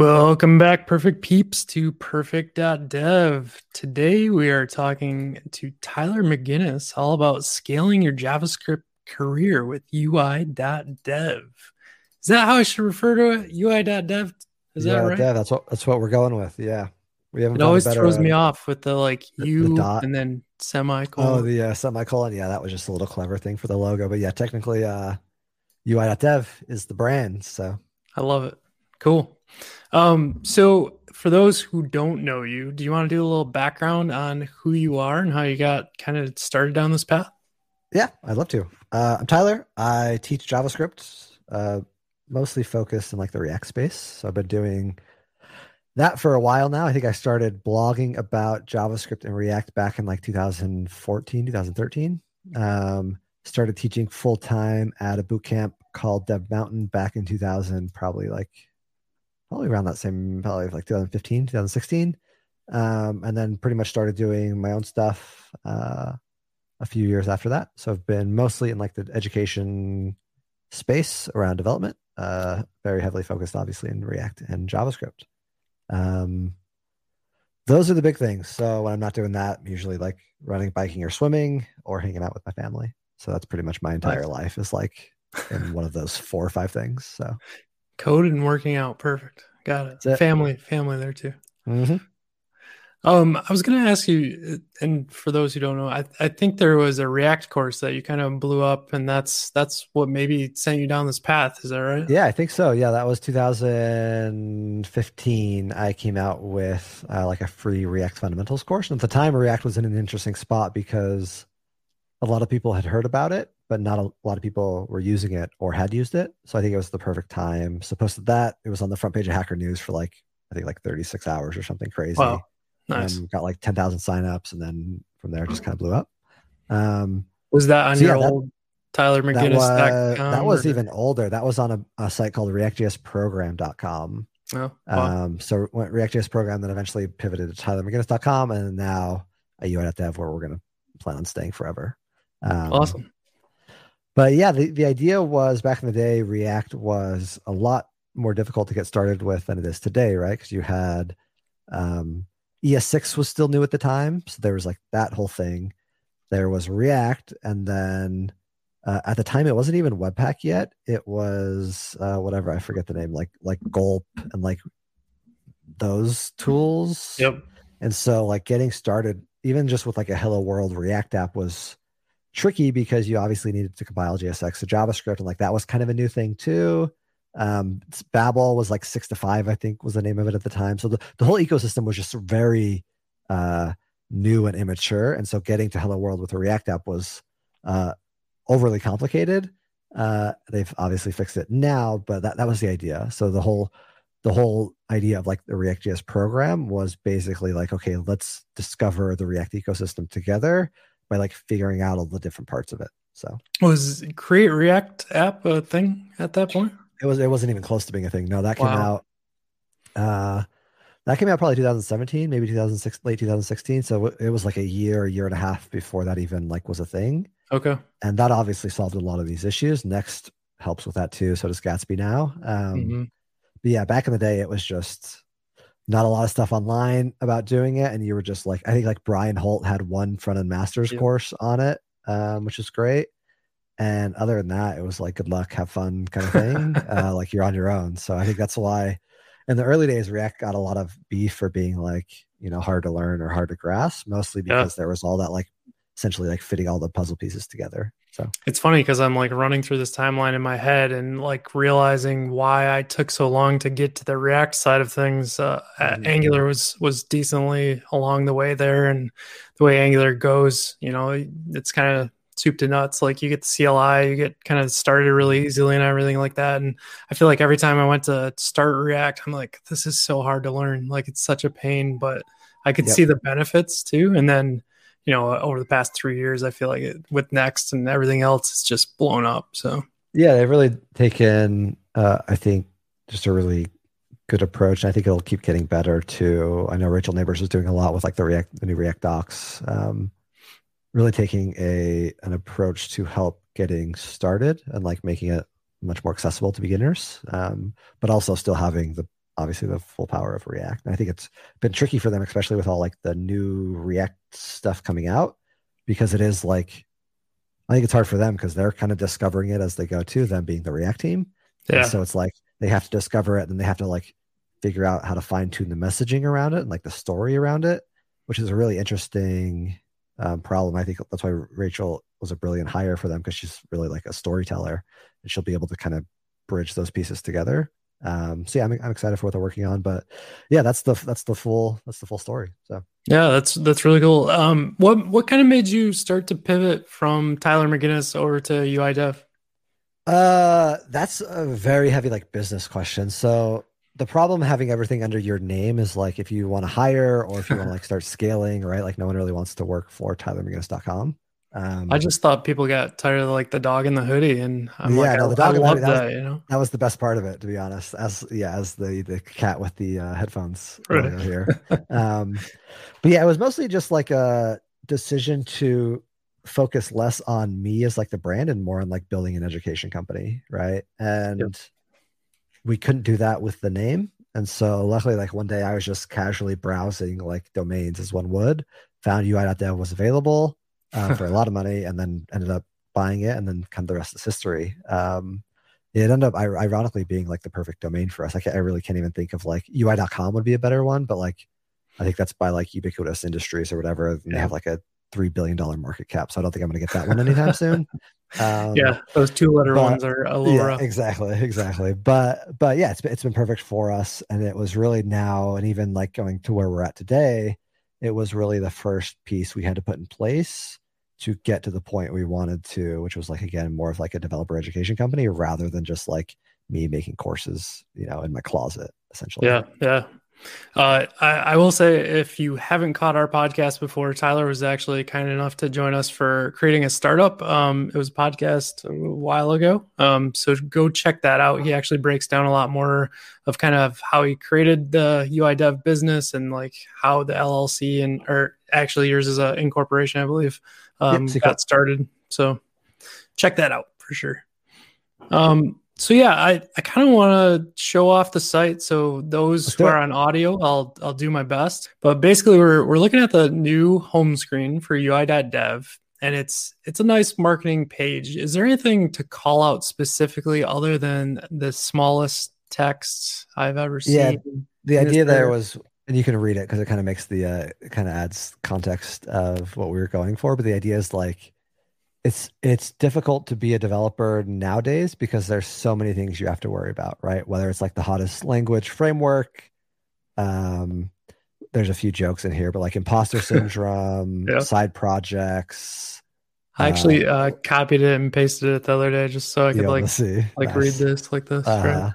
Welcome back, perfect peeps, to perfect.dev. Today we are talking to Tyler McGinnis all about scaling your JavaScript career with UI.dev. Is that how I should refer to it? UI.dev? Is that right? Yeah, that's what that's what we're going with. Yeah. We haven't it always throws me off with the like the, U the and then semicolon. Oh, the uh, semicolon. Yeah, that was just a little clever thing for the logo. But yeah, technically uh UI.dev is the brand. So I love it. Cool. Um, so for those who don't know you, do you want to do a little background on who you are and how you got kind of started down this path? Yeah, I'd love to. Uh, I'm Tyler. I teach JavaScript, uh, mostly focused in like the React space. So I've been doing that for a while now. I think I started blogging about JavaScript and React back in like 2014, 2013. Um, started teaching full time at a boot camp called Dev Mountain back in 2000, probably like probably around that same, probably like 2015, 2016. Um, and then pretty much started doing my own stuff uh, a few years after that. So I've been mostly in like the education space around development, uh, very heavily focused, obviously, in React and JavaScript. Um, those are the big things. So when I'm not doing that, I'm usually like running, biking, or swimming, or hanging out with my family. So that's pretty much my entire life is like in one of those four or five things. So code and working out, perfect. Got it. it. Family, family there too. Mm-hmm. Um, I was going to ask you, and for those who don't know, I, I think there was a React course that you kind of blew up, and that's that's what maybe sent you down this path. Is that right? Yeah, I think so. Yeah, that was 2015. I came out with uh, like a free React fundamentals course, and at the time, React was in an interesting spot because a lot of people had heard about it, but not a lot of people were using it or had used it. So I think it was the perfect time. So posted that. It was on the front page of Hacker News for like I think like 36 hours or something crazy. Wow. Nice. And got like 10,000 signups, and then from there just kind of blew up. Um, was that on so your yeah, old that, Tyler McGinnis? That was, that was even older. That was on a, a site called reactjsprogram.com. Oh, wow. um, so went React.js program, then eventually pivoted to tylermcginnis.com, and now a UI.dev where we're going to plan on staying forever. Um, awesome. But yeah, the, the idea was back in the day, React was a lot more difficult to get started with than it is today, right? Because you had um, ES6 was still new at the time. So there was like that whole thing. There was React. And then uh, at the time, it wasn't even Webpack yet. It was uh, whatever, I forget the name, like like Gulp and like those tools. Yep. And so like getting started, even just with like a Hello World React app was tricky because you obviously needed to compile JSX to JavaScript, and like that was kind of a new thing too. Um, Babel was like six to five, I think, was the name of it at the time. So the, the whole ecosystem was just very uh, new and immature, and so getting to Hello World with a React app was uh, overly complicated. Uh, they've obviously fixed it now, but that that was the idea. So the whole the whole idea of like the React.js program was basically like, okay, let's discover the React ecosystem together by like figuring out all the different parts of it. So was create React app a thing at that point? It was. It wasn't even close to being a thing. No, that came wow. out. Uh, that came out probably 2017, maybe 2006, late 2016. So it was like a year, a year and a half before that even like was a thing. Okay. And that obviously solved a lot of these issues. Next helps with that too. So does Gatsby now. Um, mm-hmm. But yeah, back in the day, it was just not a lot of stuff online about doing it and you were just like i think like brian holt had one front end masters yep. course on it um, which is great and other than that it was like good luck have fun kind of thing uh, like you're on your own so i think that's why in the early days react got a lot of beef for being like you know hard to learn or hard to grasp mostly because yeah. there was all that like essentially like fitting all the puzzle pieces together so it's funny because I'm like running through this timeline in my head and like realizing why I took so long to get to the React side of things. Uh, mm-hmm. Angular was was decently along the way there, and the way Angular goes, you know, it's kind of soup to nuts. Like you get the CLI, you get kind of started really easily and everything like that. And I feel like every time I went to start React, I'm like, this is so hard to learn. Like it's such a pain, but I could yep. see the benefits too. And then you know, over the past three years, I feel like it, with Next and everything else, it's just blown up. So yeah, they've really taken, uh, I think, just a really good approach. And I think it'll keep getting better too. I know Rachel Nabors is doing a lot with like the React, the new React docs, um, really taking a an approach to help getting started and like making it much more accessible to beginners, um, but also still having the obviously the full power of React. And I think it's been tricky for them, especially with all like the new React stuff coming out, because it is like I think it's hard for them because they're kind of discovering it as they go too, them being the React team. Yeah. And so it's like they have to discover it and they have to like figure out how to fine tune the messaging around it and like the story around it, which is a really interesting um, problem. I think that's why Rachel was a brilliant hire for them because she's really like a storyteller and she'll be able to kind of bridge those pieces together. Um, so yeah, I'm, I'm excited for what they're working on, but yeah, that's the, that's the full, that's the full story. So yeah, that's, that's really cool. Um, what, what kind of made you start to pivot from Tyler McGinnis over to UI dev? Uh, that's a very heavy like business question. So the problem having everything under your name is like if you want to hire or if you want to like start scaling, right? Like no one really wants to work for TylerMcGinnis.com. Um, I just thought people got tired of like the dog in the hoodie, and I'm yeah, like, no, the dog I, I love that, that. Was, you know, that was the best part of it, to be honest. As yeah, as the the cat with the uh, headphones right. here. um, but yeah, it was mostly just like a decision to focus less on me as like the brand and more on like building an education company, right? And yep. we couldn't do that with the name. And so luckily, like one day I was just casually browsing like domains as one would, found UI.dev was available uh, for a lot of money and then ended up buying it and then kind of the rest is history. Um, it ended up ironically being like the perfect domain for us. I, I really can't even think of like ui.com would be a better one but like i think that's by like Ubiquiti industries or whatever and they have like a three billion dollar market cap so i don't think i'm going to get that one anytime soon. Um, yeah those two letter but, ones are a little yeah, rough. exactly exactly. But but yeah it's, it's been perfect for us and it was really now and even like going to where we're at today it was really the first piece we had to put in place to get to the point we wanted to, which was like again more of like a developer education company rather than just like me making courses, you know, in my closet essentially. Yeah, yeah. Uh, I, I, will say, if you haven't caught our podcast before, Tyler was actually kind enough to join us for creating a startup. Um, it was a podcast a while ago. Um, so go check that out. He actually breaks down a lot more of kind of how he created the UI dev business and like how the LLC and, or actually yours is a incorporation, I believe, um, yep, got started. So check that out for sure. Um, so yeah, I, I kind of want to show off the site. So those who are on audio, I'll I'll do my best. But basically, we're we're looking at the new home screen for UI.dev, and it's it's a nice marketing page. Is there anything to call out specifically other than the smallest text I've ever seen? Yeah, the idea there was and you can read it because it kind of makes the uh, kind of adds context of what we were going for. But the idea is like it's it's difficult to be a developer nowadays because there's so many things you have to worry about, right? Whether it's like the hottest language framework, um, there's a few jokes in here, but like imposter syndrome, yeah. side projects. I actually uh, uh, copied it and pasted it the other day just so I could like see. like nice. read this like this. Uh, right?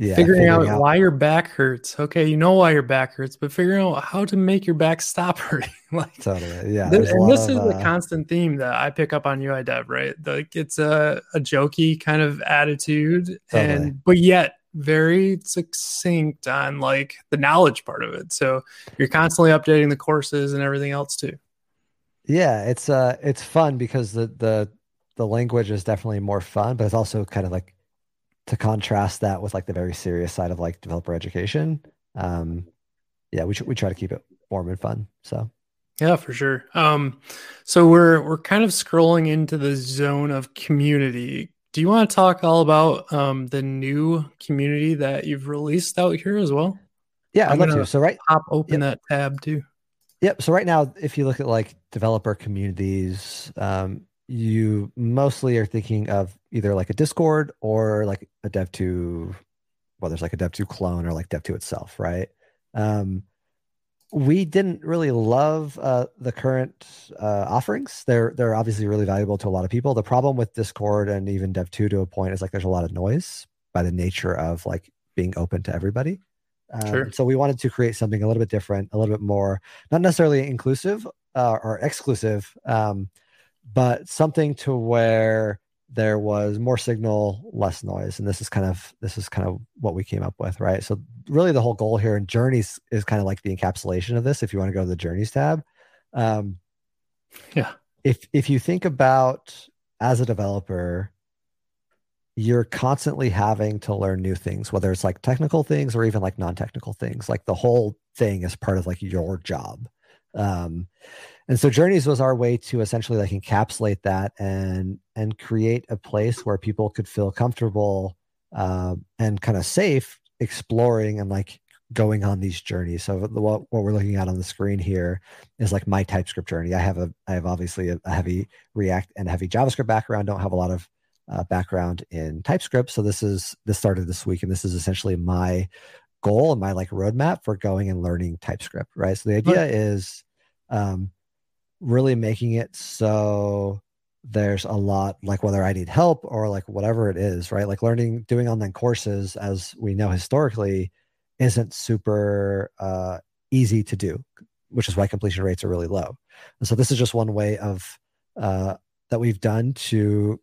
Yeah, figuring, figuring out, out, why your back hurts. Okay, you know why your back hurts, but figuring out how to make your back stop hurting. like totally, yeah. This, and this of, is uh, the constant theme that I pick up on UI Dev, right? Like it's a, a jokey kind of attitude, totally. and but yet very succinct on like the knowledge part of it. So you're constantly updating the courses and everything else too. Yeah, it's uh it's fun because the the the language is definitely more fun, but it's also kind of like to contrast that with like the very serious side of like developer education um yeah we, we try to keep it warm and fun so. Yeah for sure. Um so we're we're kind of scrolling into the zone of community. Do you want to talk all about um the new community that you've released out here as well? Yeah i'd love to. so right pop open yep. that tab too. Yep so right now if you look at like developer communities um you mostly are thinking of either like a Discord or like a Dev.to, well, there's like a Dev.to clone or like Dev.to itself, right? Um, we didn't really love uh, the current uh, offerings. They're they're obviously really valuable to a lot of people. The problem with Discord and even Dev.to to a point is like there's a lot of noise by the nature of like being open to everybody. Um, sure. So we wanted to create something a little bit different, a little bit more, not necessarily inclusive uh, or exclusive, um, but something to where there was more signal less noise and this is kind of this is kind of what we came up with right so really the whole goal here in journeys is kind of like the encapsulation of this if you want to go to the journeys tab um yeah if if you think about as a developer you're constantly having to learn new things, whether it's like technical things or even like non-technical things. Like the whole thing is part of like your job. Um, and so journeys was our way to essentially like encapsulate that and and create a place where people could feel comfortable uh, and kind of safe exploring and like going on these journeys. So the, what, what we're looking at on the screen here is like my TypeScript journey. I have a I have obviously a, heavy React and heavy JavaScript background. Don't have a lot of uh, background in TypeScript. So this is this started this week, and this is essentially my goal and my like roadmap for going and learning TypeScript. Right. So the idea right. is um, really making it so there's a lot like whether I need help or like whatever it is, right? Like learning, doing online courses, as we know historically, isn't super uh, easy to do, which is why completion rates are really low. And so this is just one way of uh, that we've done to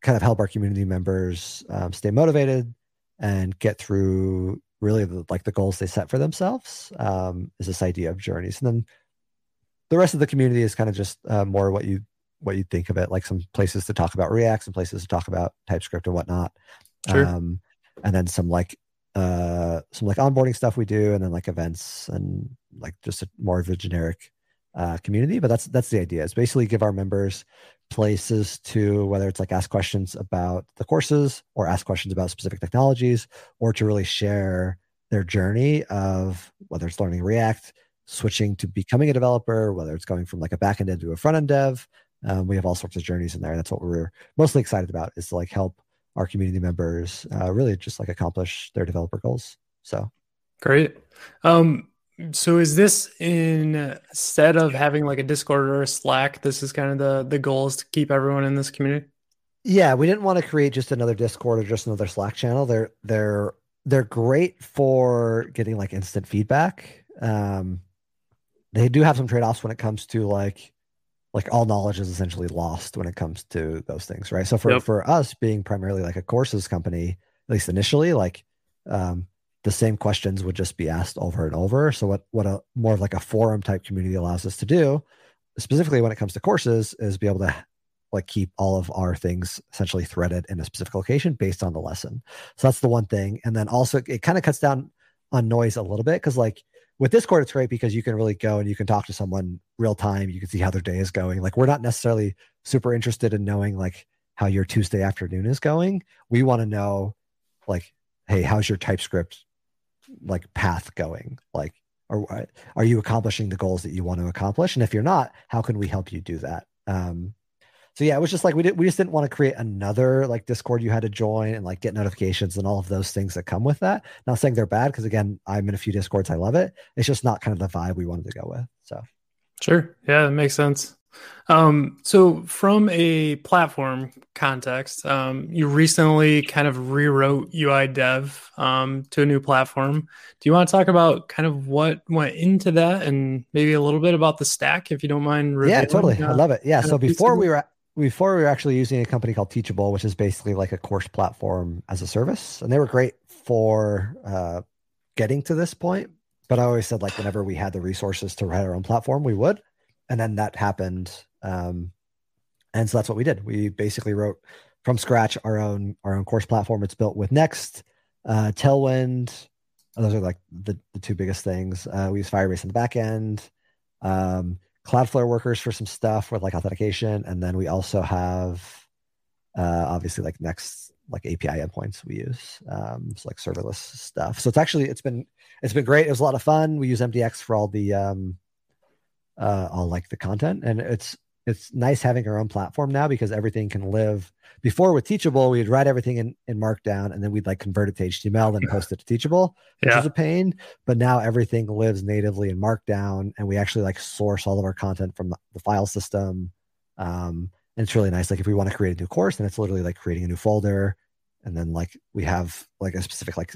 kind of help our community members um, stay motivated and get through really the, like the goals they set for themselves um, is this idea of journeys and then the rest of the community is kind of just uh, more what you what you think of it like some places to talk about react some places to talk about typescript and whatnot sure. um, and then some like uh, some like onboarding stuff we do and then like events and like just a, more of a generic uh, community but that's that's the idea is basically give our members places to whether it's like ask questions about the courses or ask questions about specific technologies or to really share their journey of whether it's learning react switching to becoming a developer whether it's going from like a backend dev to a front end dev um, we have all sorts of journeys in there that's what we're mostly excited about is to like help our community members uh, really just like accomplish their developer goals so great um so is this in instead of having like a Discord or a Slack, this is kind of the the goal is to keep everyone in this community? Yeah, we didn't want to create just another Discord or just another Slack channel. They're they're they're great for getting like instant feedback. Um, they do have some trade-offs when it comes to like like all knowledge is essentially lost when it comes to those things, right? So for yep. for us being primarily like a courses company, at least initially, like um, the same questions would just be asked over and over. So what what a more of like a forum type community allows us to do, specifically when it comes to courses, is be able to like keep all of our things essentially threaded in a specific location based on the lesson. So that's the one thing. And then also it kind of cuts down on noise a little bit because like with Discord, it's great because you can really go and you can talk to someone real time. You can see how their day is going. Like we're not necessarily super interested in knowing like how your Tuesday afternoon is going. We want to know like, hey, how's your TypeScript like path going? Like, are are you accomplishing the goals that you want to accomplish? And if you're not, how can we help you do that? Um, so yeah, it was just like we did. We just didn't want to create another like Discord you had to join and like get notifications and all of those things that come with that. Not saying they're bad because again, I'm in a few Discords. I love it. It's just not kind of the vibe we wanted to go with. So sure, yeah, that makes sense. Um, so, from a platform context, um, you recently kind of rewrote UI Dev um, to a new platform. Do you want to talk about kind of what went into that, and maybe a little bit about the stack, if you don't mind? Yeah, totally. Uh, I love it. Yeah. So before we were before we were actually using a company called Teachable, which is basically like a course platform as a service, and they were great for uh, getting to this point. But I always said like whenever we had the resources to write our own platform, we would. And then that happened um, and so that's what we did. We basically wrote from scratch our own our own course platform. It's built with next uh, tailwind. Those are like the, the two biggest things. Uh, we use firebase in the back end. Um, cloudflare workers for some stuff with like authentication. And then we also have uh, obviously like next like api endpoints we use um, like serverless stuff. So it's actually it's been it's been great. It was a lot of fun. We use mdx for all the um, uh, all like the content, and it's it's nice having our own platform now because everything can live. Before with Teachable, we'd write everything in, in Markdown and then we'd like convert it to HTML and post it to Teachable, which yeah. is a pain. But now everything lives natively in Markdown, and we actually like source all of our content from the file system. Um, and it's really nice. Like if we want to create a new course, then it's literally like creating a new folder, and then like we have like a specific like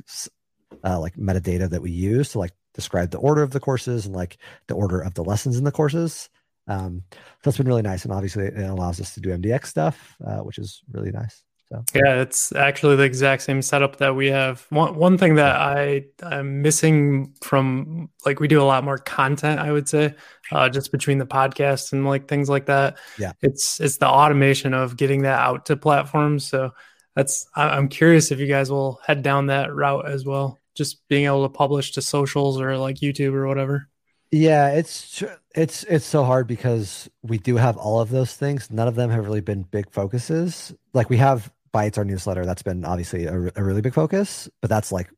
uh, like metadata that we use to like describe the order of the courses and like the order of the lessons in the courses. Um, so that's been really nice, and obviously it allows us to do MDX stuff, uh, which is really nice. So yeah, it's actually the exact same setup that we have. One one thing that I I'm missing from like we do a lot more content, I would say, uh, just between the podcast and like things like that. Yeah, it's it's the automation of getting that out to platforms. So that's I'm curious if you guys will head down that route as well. Just being able to publish to socials or like YouTube or whatever. Yeah, it's it's it's so hard because we do have all of those things. None of them have really been big focuses. Like we have Bytes our newsletter, that's been obviously a, a really big focus, but that's like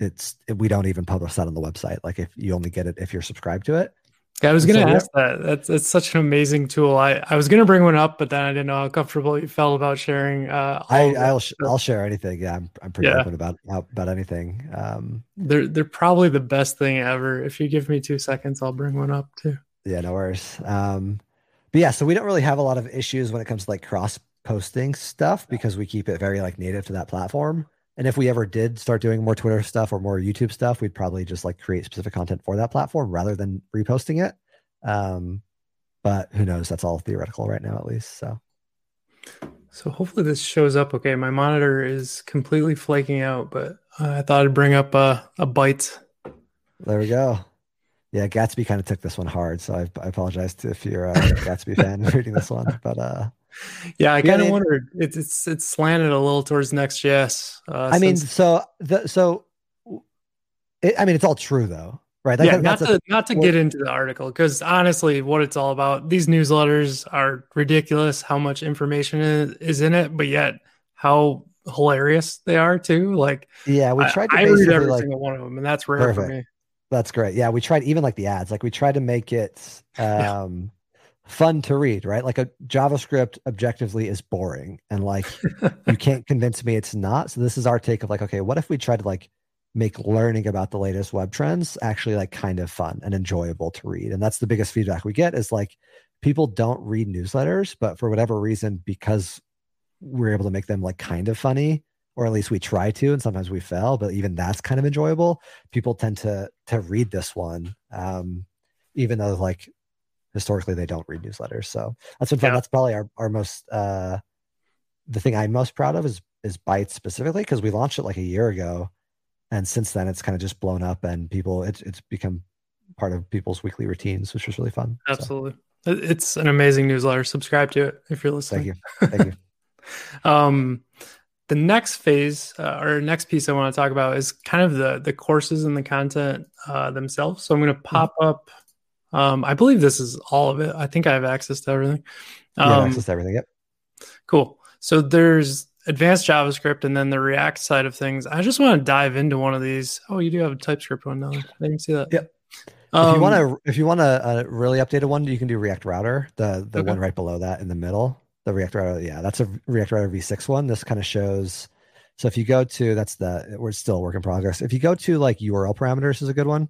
it's we don't even publish that on the website. Like if you only get it if you're subscribed to it. I was going to so, ask yeah. that. That's that's such an amazing tool. I, I was going to bring one up, but then I didn't know how comfortable you felt about sharing. Uh, I I'll sh- I'll share anything. Yeah, I'm I'm pretty yeah. open about about anything. Um, they're they're probably the best thing ever. If you give me two seconds, I'll bring one up too. Yeah, no worries. Um, but yeah, so we don't really have a lot of issues when it comes to like cross posting stuff because we keep it very like native to that platform. And if we ever did start doing more Twitter stuff or more YouTube stuff, we'd probably just like create specific content for that platform rather than reposting it. Um, but who knows? That's all theoretical right now, at least. So, so hopefully this shows up okay. My monitor is completely flaking out, but I thought I'd bring up a, a Bytes. There we go. Yeah, Gatsby kind of took this one hard, so I, I apologize to if you're a Gatsby fan reading this one. But uh, yeah, I kind of wondered. It's it's it's slanted a little towards Next.js. Uh, I mean, so the so, it, I mean, it's all true though, right? That, yeah, not to a, not to get into the article because honestly, what it's all about. These newsletters are ridiculous. How much information is is in it, but yet how hilarious they are too. Like, yeah, we tried to. I, I read every like, single one of them, and that's rare perfect. for me. That's great. Yeah, we tried even like the ads. Like we tried to make it. um fun to read, right? Like a JavaScript objectively is boring and like you can't convince me it's not. So this is our take of like, okay, what if we try to like make learning about the latest web trends actually like kind of fun and enjoyable to read? And that's the biggest feedback we get is like people don't read newsletters, but for whatever reason, because we're able to make them like kind of funny, or at least we try to, and sometimes we fail, but even that's kind of enjoyable. People tend to to read this one. Um, even though like historically they don't read newsletters. So that's been fun. Yeah. That's probably our, our most uh the thing I'm most proud of is is Bytes specifically because we launched it like a year ago, and since then it's kind of just blown up and people it's it's become part of people's weekly routines, which was really fun. Absolutely, so. it's an amazing newsletter. Subscribe to it if you're listening. Thank you. Thank you. um, the next phase uh, or next piece I want to talk about is kind of the the courses and the content uh, themselves. So I'm going to mm-hmm. pop mm-hmm. up um, I believe this is all of it. I think I have access to everything. Um, access to everything. Yep. Cool. So there's advanced JavaScript and then the React side of things. I just want to dive into one of these. Oh, you do have a TypeScript one now. I didn't see that. Yep. Um, if you want to, if you want a, a, really updated one, you can do React Router, the the okay. one right below that in the middle. The React Router, yeah, that's a React Router v6 one. This kind of shows. So if you go to, that's the we're still a work in progress. If you go to like URL parameters is a good one.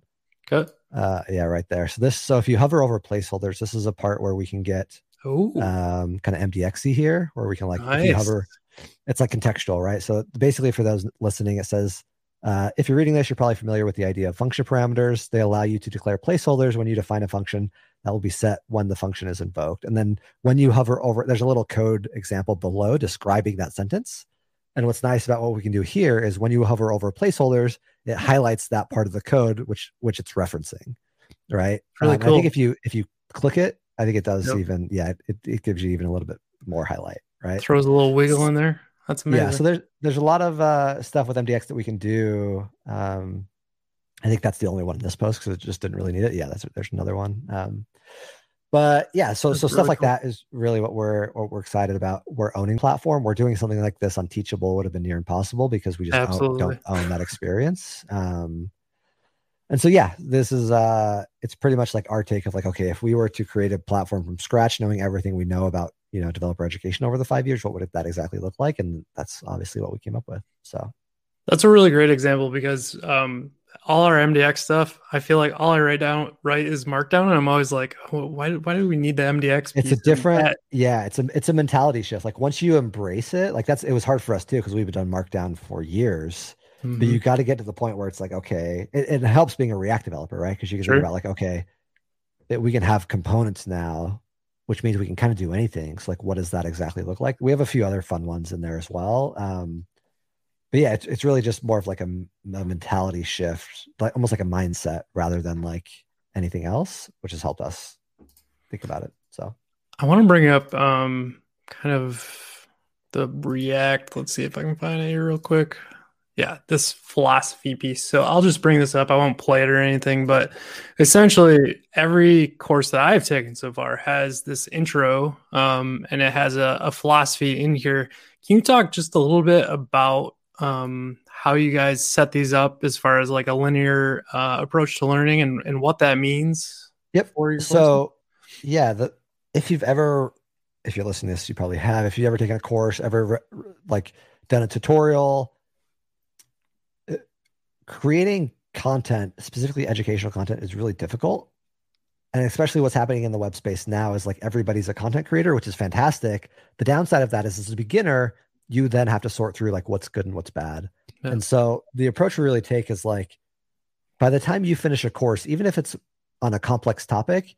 Okay. Uh, yeah, right there. So this, so if you hover over placeholders, this is a part where we can get um, kind of MDXy here, where we can like nice. if you hover, it's like contextual, right? So basically, for those listening, it says uh, if you're reading this, you're probably familiar with the idea of function parameters. They allow you to declare placeholders when you define a function that will be set when the function is invoked. And then when you hover over, there's a little code example below describing that sentence. And what's nice about what we can do here is when you hover over placeholders, it highlights that part of the code which which it's referencing. Right. Really um, cool. I think if you if you click it, I think it does yep. even yeah, it, it gives you even a little bit more highlight, right? Throws a little wiggle in there. That's amazing. Yeah, so there's there's a lot of uh, stuff with MDX that we can do. Um, I think that's the only one in this post because it just didn't really need it. Yeah, that's there's another one. Um, but yeah so That's so really stuff like cool. that is really what we're what we're excited about. We're owning platform. We're doing something like this on teachable would have been near impossible because we just own, don't own that experience. Um and so yeah this is uh it's pretty much like our take of like okay if we were to create a platform from scratch knowing everything we know about you know developer education over the five years what would that exactly look like? And that's obviously what we came up with so. That's a really great example because um all our MDX stuff, I feel like all I write down write is Markdown, and I'm always like, oh, why why do we need the MDX? It's a different, yeah, it's a it's a mentality shift. Like once you embrace it, like that's it was hard for us too because we've done Markdown for years. Mm-hmm. But you got to get to the point where it's like, okay, it, it helps being a React developer, right? Because you can sure. think about like, okay, that we can have components now, which means we can kind of do anything. So like, what does that exactly look like? We have a few other fun ones in there as well. Um, but yeah, it's, it's really just more of like a, a mentality shift, like almost like a mindset rather than like anything else, which has helped us think about it. So I want to bring up um, kind of the React. Let's see if I can find it here real quick. Yeah, this philosophy piece. So I'll just bring this up. I won't play it or anything, but essentially every course that I've taken so far has this intro um, and it has a, a philosophy in here. Can you talk just a little bit about um, how you guys set these up as far as like a linear uh, approach to learning and, and what that means? Yep. so, yeah, the, if you've ever if you're listening to this, you probably have. If you've ever taken a course, ever like done a tutorial, uh, creating content, specifically educational content, is really difficult. And especially what's happening in the web space now is like everybody's a content creator, which is fantastic. The downside of that is as a beginner, you then have to sort through like what's good and what's bad. Yeah. And so the approach we really take is like by the time you finish a course, even if it's on a complex topic,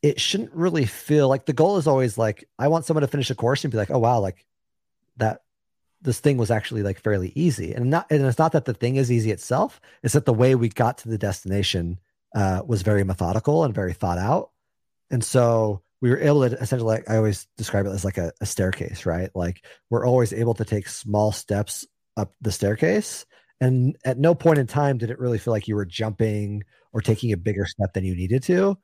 it shouldn't really feel like the goal is always like I want someone to finish a course and be like, oh wow, like that this thing was actually like fairly easy. And not and it's not that the thing is easy itself, it's that the way we got to the destination uh, was very methodical and very thought out. And so we were able to essentially like I always describe it as like a, a staircase, right? Like we're always able to take small steps up the staircase. And at no point in time did it really feel like you were jumping or taking a bigger step than you needed to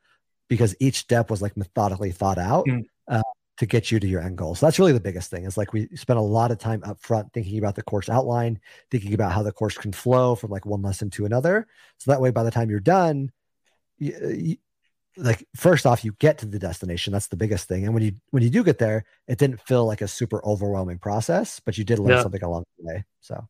because each step was like methodically thought out mm. uh, to get you to your end goal. So that's really the biggest thing is like we spent a lot of time up front thinking about the course outline, thinking about how the course can flow from like one lesson to another. So that way, by the time you're done, you, you, like first off, you get to the destination. That's the biggest thing. And when you when you do get there, it didn't feel like a super overwhelming process, but you did learn yeah. something along the way. So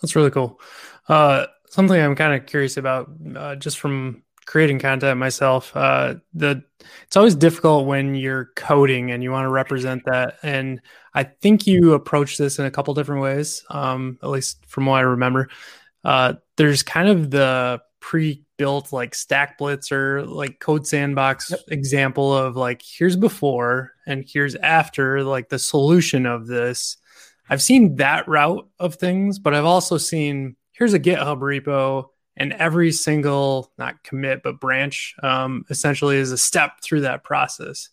that's really cool. Uh, something I'm kind of curious about, uh, just from creating content myself. Uh, the it's always difficult when you're coding and you want to represent that. And I think you approach this in a couple different ways, um, at least from what I remember. Uh, there's kind of the pre-built like StackBlitz or like code sandbox yep. example of like here's before and here's after like the solution of this. I've seen that route of things but i've also seen here's a github repo and every single not commit but branch um, essentially is a step through that process.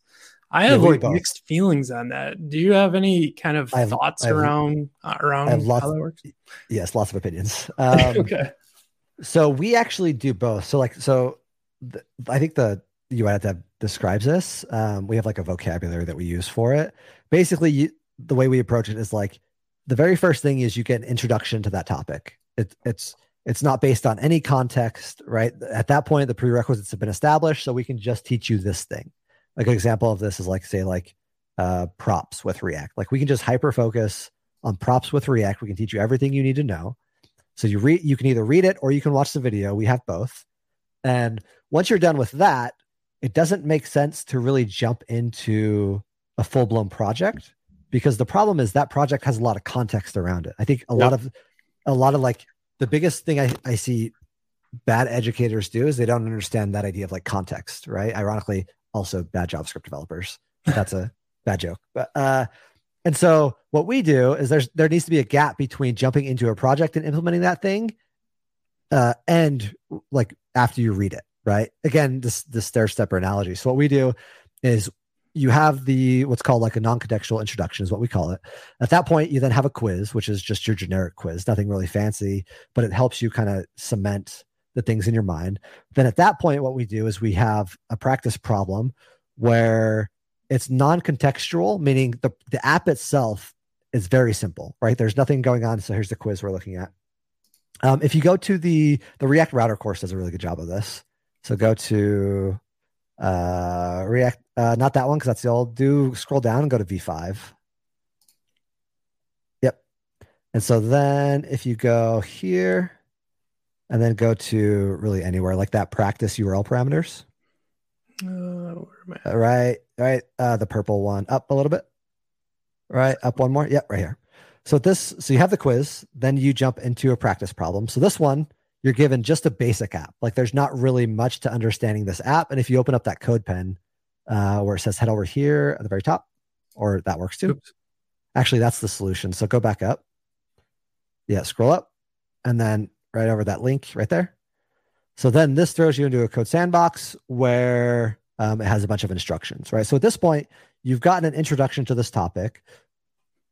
I have yeah, like both. mixed feelings on that. Do you have any kind of have, thoughts have, around uh, around lots, how that works? yes lots of opinions. Um, okay so we actually do both so like so th- i think the UIDev describes this um, we have like a vocabulary that we use for it basically you, the way we approach it is like the very first thing is you get an introduction to that topic it, it's it's not based on any context, right? At that point, the prerequisites have been established, so we can just teach you this thing. Like an example of this is like say like uh, props with React. Like we can just hyper focus on props with React. We can teach you everything you need to know. So you read, you can either read it or you can watch the video. We have both. And once you're done with that, it doesn't make sense to really jump into a full blown project because the problem is that project has a lot of context around it. I think a yep. lot of a lot of like the biggest thing I, I see bad educators do is they don't understand that idea of like context, right? Ironically, also bad JavaScript developers. That's a bad joke. But uh and so what we do is there's there needs to be a gap between jumping into a project and implementing that thing uh and like after you read it, right? Again, this this stair stepper analogy. So what we do is you have the what's called like a non-contextual introduction is what we call it at that point you then have a quiz which is just your generic quiz nothing really fancy but it helps you kind of cement the things in your mind then at that point what we do is we have a practice problem where it's non-contextual meaning the, the app itself is very simple right there's nothing going on so here's the quiz we're looking at um, if you go to the the react router course does a really good job of this so go to uh, React, uh, not that one because that's the old. Do scroll down and go to V5. Yep. And so then if you go here and then go to really anywhere like that practice URL parameters. Uh, right, right. Uh, the purple one up a little bit. Right, up one more. Yep, right here. So this, so you have the quiz, then you jump into a practice problem. So this one you're given just a basic app. Like there's not really much to understanding this app. And if you open up that CodePen uh, where it says head over here at the very top, or that works too. Oops. Actually, that's the solution. So go back up. Yeah, scroll up and then right over that link right there. So then this throws you into a code sandbox where um, it has a bunch of instructions, right? So at this point, you've gotten an introduction to this topic.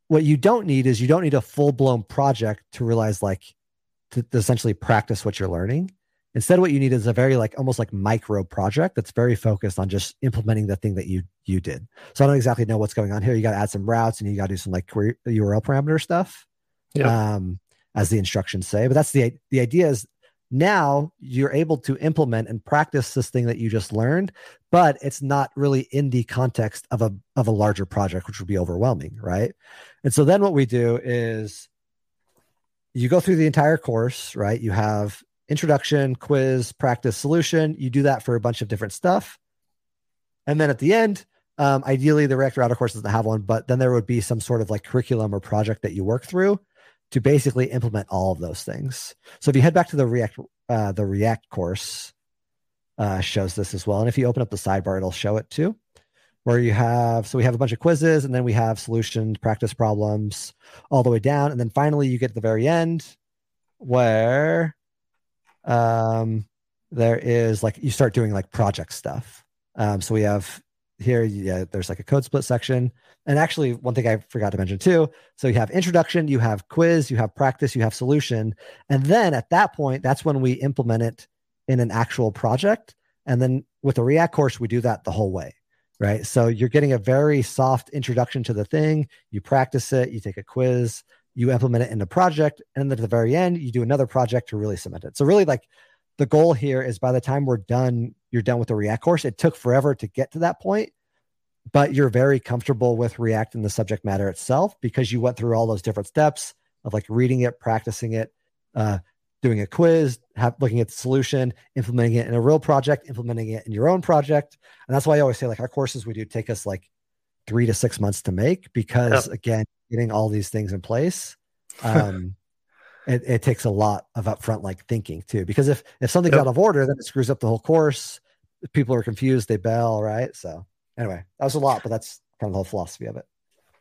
what you don't need is you don't need a full blown project to realize like to, to essentially practice what you're learning. Instead, what you need is a very like almost like micro project that's very focused on just implementing the thing that you you did. So I don't exactly know what's going on here. You got to add some routes and you got to do some like query, URL parameter stuff, yeah. um, as the instructions say. But that's the the idea is now you're able to implement and practice this thing that you just learned, but it's not really in the context of a of a larger project, which would be overwhelming, right? And so then what we do is you go through the entire course, right? You have introduction, quiz, practice, solution. You do that for a bunch of different stuff. And then at the end, um, ideally the React Router course doesn't have one, but then there would be some sort of like curriculum or project that you work through to basically implement all of those things. So if you head back to the React, uh, the React course uh, shows this as well. And if you open up the sidebar, it'll show it too where you have so we have a bunch of quizzes and then we have solutions practice problems all the way down and then finally you get to the very end where um there is like you start doing like project stuff um so we have here yeah there's like a code split section and actually one thing i forgot to mention too so you have introduction you have quiz you have practice you have solution and then at that point that's when we implement it in an actual project and then with the react course we do that the whole way right? So you're getting a very soft introduction to the thing. You practice it, you take a quiz, you implement it in a project, and then at the very end, you do another project to really cement it. So really, like the goal here is by the time we're done, you're done with the React course. It took forever to get to that point, but you're very comfortable with React and the subject matter itself because you went through all those different steps of like reading it, practicing it, uh, doing a quiz, have, looking at the solution, implementing it in a real project, implementing it in your own project. And that's why I always say like our courses we do take us like three to six months to make because yep. again, getting all these things in place, um, it, it, takes a lot of upfront like thinking too. Because if if something's yep. out of order, then it screws up the whole course. People are confused, they bail, right? So anyway, that was a lot, but that's kind of the whole philosophy of it.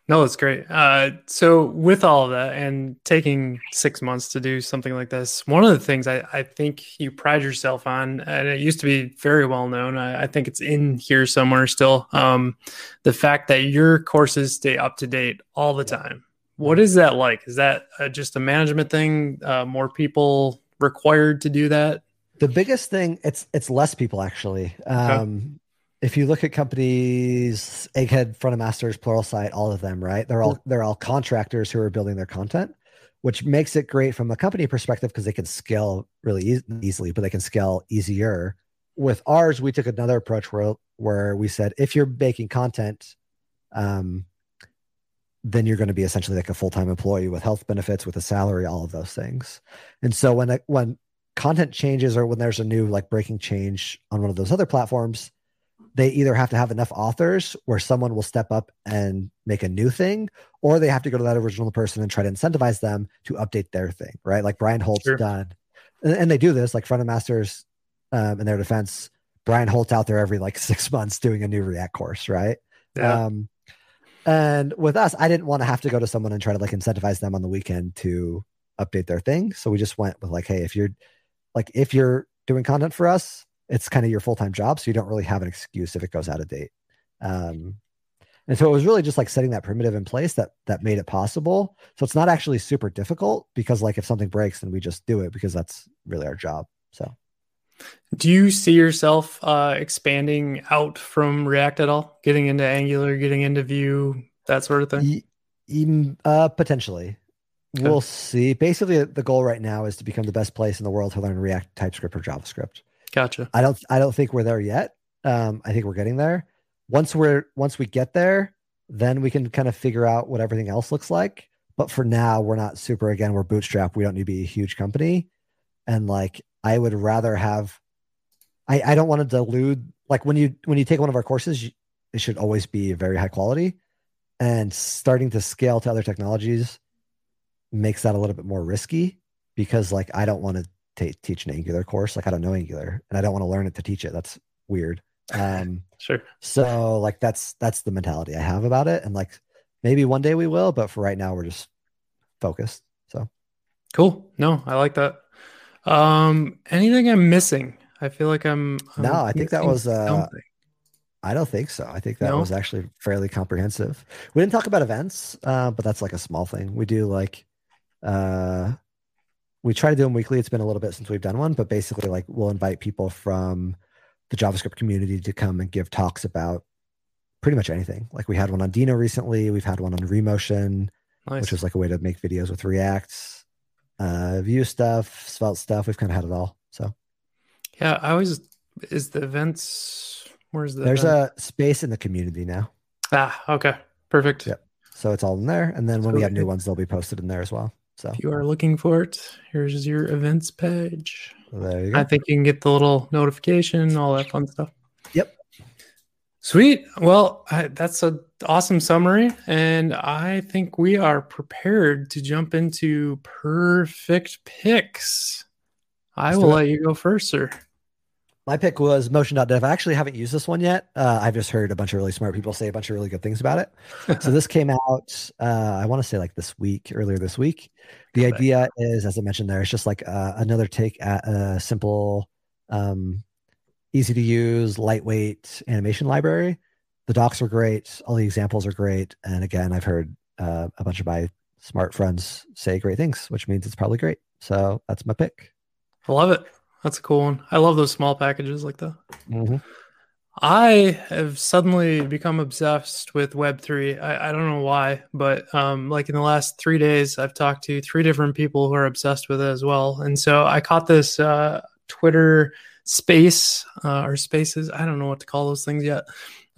No, it's great. Uh, so, with all of that and taking six months to do something like this, one of the things I, I think you pride yourself on, and it used to be very well known, I, I think it's in here somewhere still, um, the fact that your courses stay up to date all the time. What is that like? Is that uh, just a management thing? Uh, more people required to do that? The biggest thing, it's it's less people actually. Um, okay if you look at companies, Egghead, Frontend Masters, Pluralsight, all of them, right? They're all they're all contractors who are building their content, which makes it great from a company perspective because they can scale really e- easily, but they can scale easier. With ours, we took another approach where where we said if you're making content, um, then you're going to be essentially like a full time employee with health benefits, with a salary, all of those things. And so when when content changes or when there's a new like breaking change on one of those other platforms they either have to have enough authors where someone will step up and make a new thing, or they have to go to that original person and try to incentivize them to update their thing, right? Like Brian Holt's sure. done. And, and, they do this, like Frontend Masters um, in their defense. Brian holt's out there every like six months doing a new React course, right? Yeah. Um, and with us, I didn't want to have to go to someone and try to like incentivize them on the weekend to update their thing. So we just went with like, hey, if you're like if you're doing content for us, it's kind of your full-time job so you don't really have an excuse if it goes out of date. Um, and so it was really just like setting that primitive in place that that made it possible. So it's not actually super difficult because like if something breaks then we just do it because that's really our job so do you see yourself uh, expanding out from react at all getting into angular getting into vue that sort of thing e- uh, potentially okay. we'll see basically the goal right now is to become the best place in the world to learn react typescript or javascript Gotcha. I don't I don't think we're there yet. Um, I think we're getting there. Once we're once we get there, then we can kind of figure out what everything else looks like. But for now, we're not super again, we're bootstrap. We don't need to be a huge company. And like I would rather have I, I don't want to delude like when you when you take one of our courses, it should always be very high quality. And starting to scale to other technologies makes that a little bit more risky because like I don't want to t- teach an Angular course. Like I don't know Angular, and I don't want to learn it to teach it. That's weird. Um, sure. So like that's that's the mentality I have about it, and like maybe one day we will, but for right now we're just focused. So cool. No, I like that. Um, anything I'm missing? I feel like I'm. I'm no, I think that was. Uh, something. I don't think so. I think that No? was actually fairly comprehensive. We didn't talk about events, uh, but that's like a small thing. We do like, uh, we try to do them weekly. It's been a little bit since we've done one, but basically, like, we'll invite people from the JavaScript community to come and give talks about pretty much anything. Like, we had one on Deno recently. We've had one on Remotion, Nice. which was like a way to make videos with React, uh, Vue stuff, Svelte stuff. We've kind of had it all. So yeah, I always is the events. Where's the? there's event? a space in the community now. ah okay perfect. Yep. So it's all in there. And then when we have new ones, they'll be posted in there as well. So If you are looking for it, here's your events page. there you go. I think you can get the little notification, all that fun stuff. Yep. Sweet. Well, I, that's an awesome summary, and I think we are prepared to jump into perfect picks. I Let's will let you go first, sir. My pick was Motion.dev. I actually haven't used this one yet. Uh, I've just heard a bunch of really smart people say a bunch of really good things about it. so this came out, uh, I want to say like this week, earlier this week. The idea is, as I mentioned there, it's just like uh, another take at a simple, um, easy to use, lightweight animation library. The docs are great. All the examples are great. And again, I've heard uh, a bunch of my smart friends say great things, which means it's probably great. So that's my pick. I love it. That's a cool one. I love those small packages like that. Mm-hmm. I have suddenly become obsessed with Web3. I, I don't know why, but um, like in the last three days, I've talked to three different people who are obsessed with it as well. And so I caught this uh, Twitter space uh, or spaces. I don't know what to call those things yet.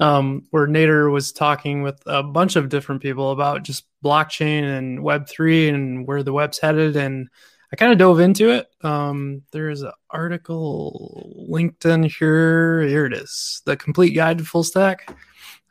Um, where Nader was talking with a bunch of different people about just blockchain and Web3 and where the web's headed. And I kind of dove into it. Um, there's an article linked in here. Here it is The Complete Guide to Full Stack.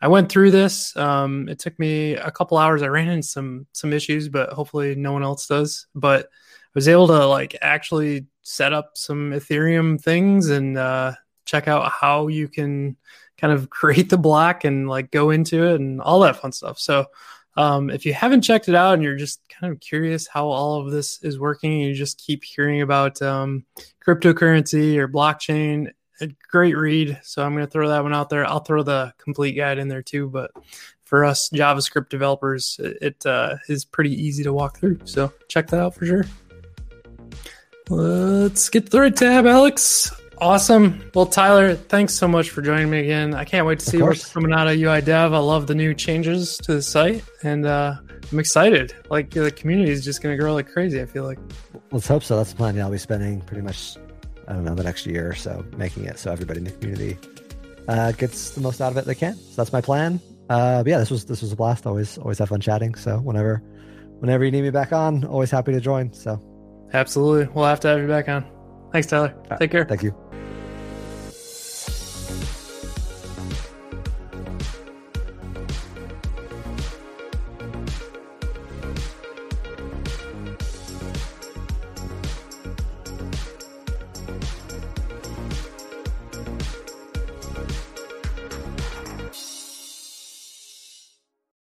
I went through this. Um, it took me a couple hours. I ran into some some issues, but hopefully no one else does. But I was able to like actually set up some Ethereum things and uh, check out how you can kind of create the block and like go into it and all that fun stuff. So um, if you haven't checked it out and you're just kind of curious how all of this is working, you just keep hearing about um, cryptocurrency or blockchain, a great read. So I'm going to throw that one out there. I'll throw the complete guide in there too. But for us JavaScript developers, it, uh, is pretty easy to walk through. So check that out for sure. Let's get the right tab, Alex. Awesome. Well, Tyler, thanks so much for joining me again. I can't wait to see what's coming out of UI Dev. I love the new changes to the site, and uh, I'm excited. Like the community is just going to grow like crazy. I feel like. Let's hope so. That's the plan. Yeah, I'll be spending pretty much, I don't know, the next year or so making it so everybody in the community uh, gets the most out of it they can. So that's my plan. Uh, but yeah, this was this was a blast. Always always have fun chatting. So whenever whenever you need me back on, always happy to join. So Absolutely. We'll have to have you back on. Thanks, Tyler. Uh, Take care. thank you.